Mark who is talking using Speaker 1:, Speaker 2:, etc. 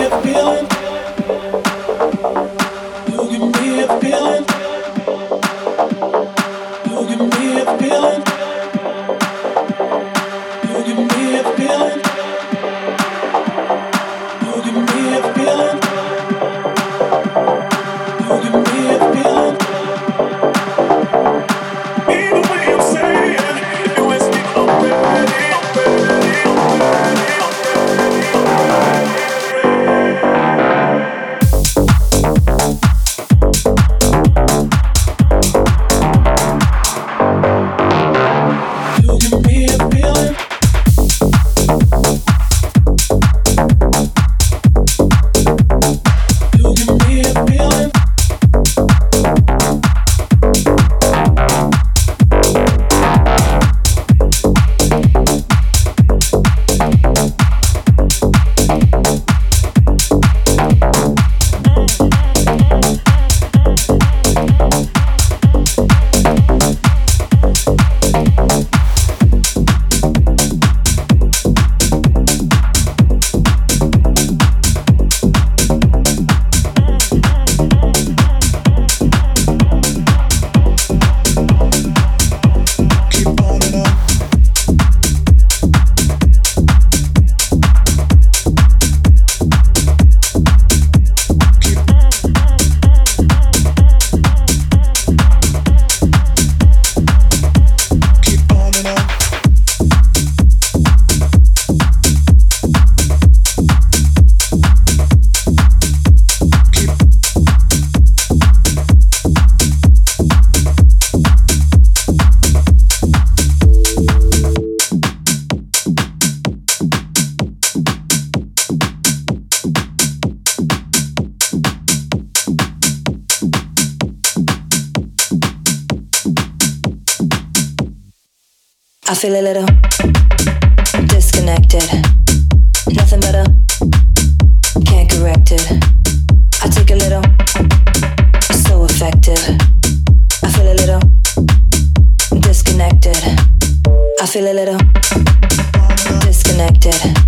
Speaker 1: Either way,
Speaker 2: did.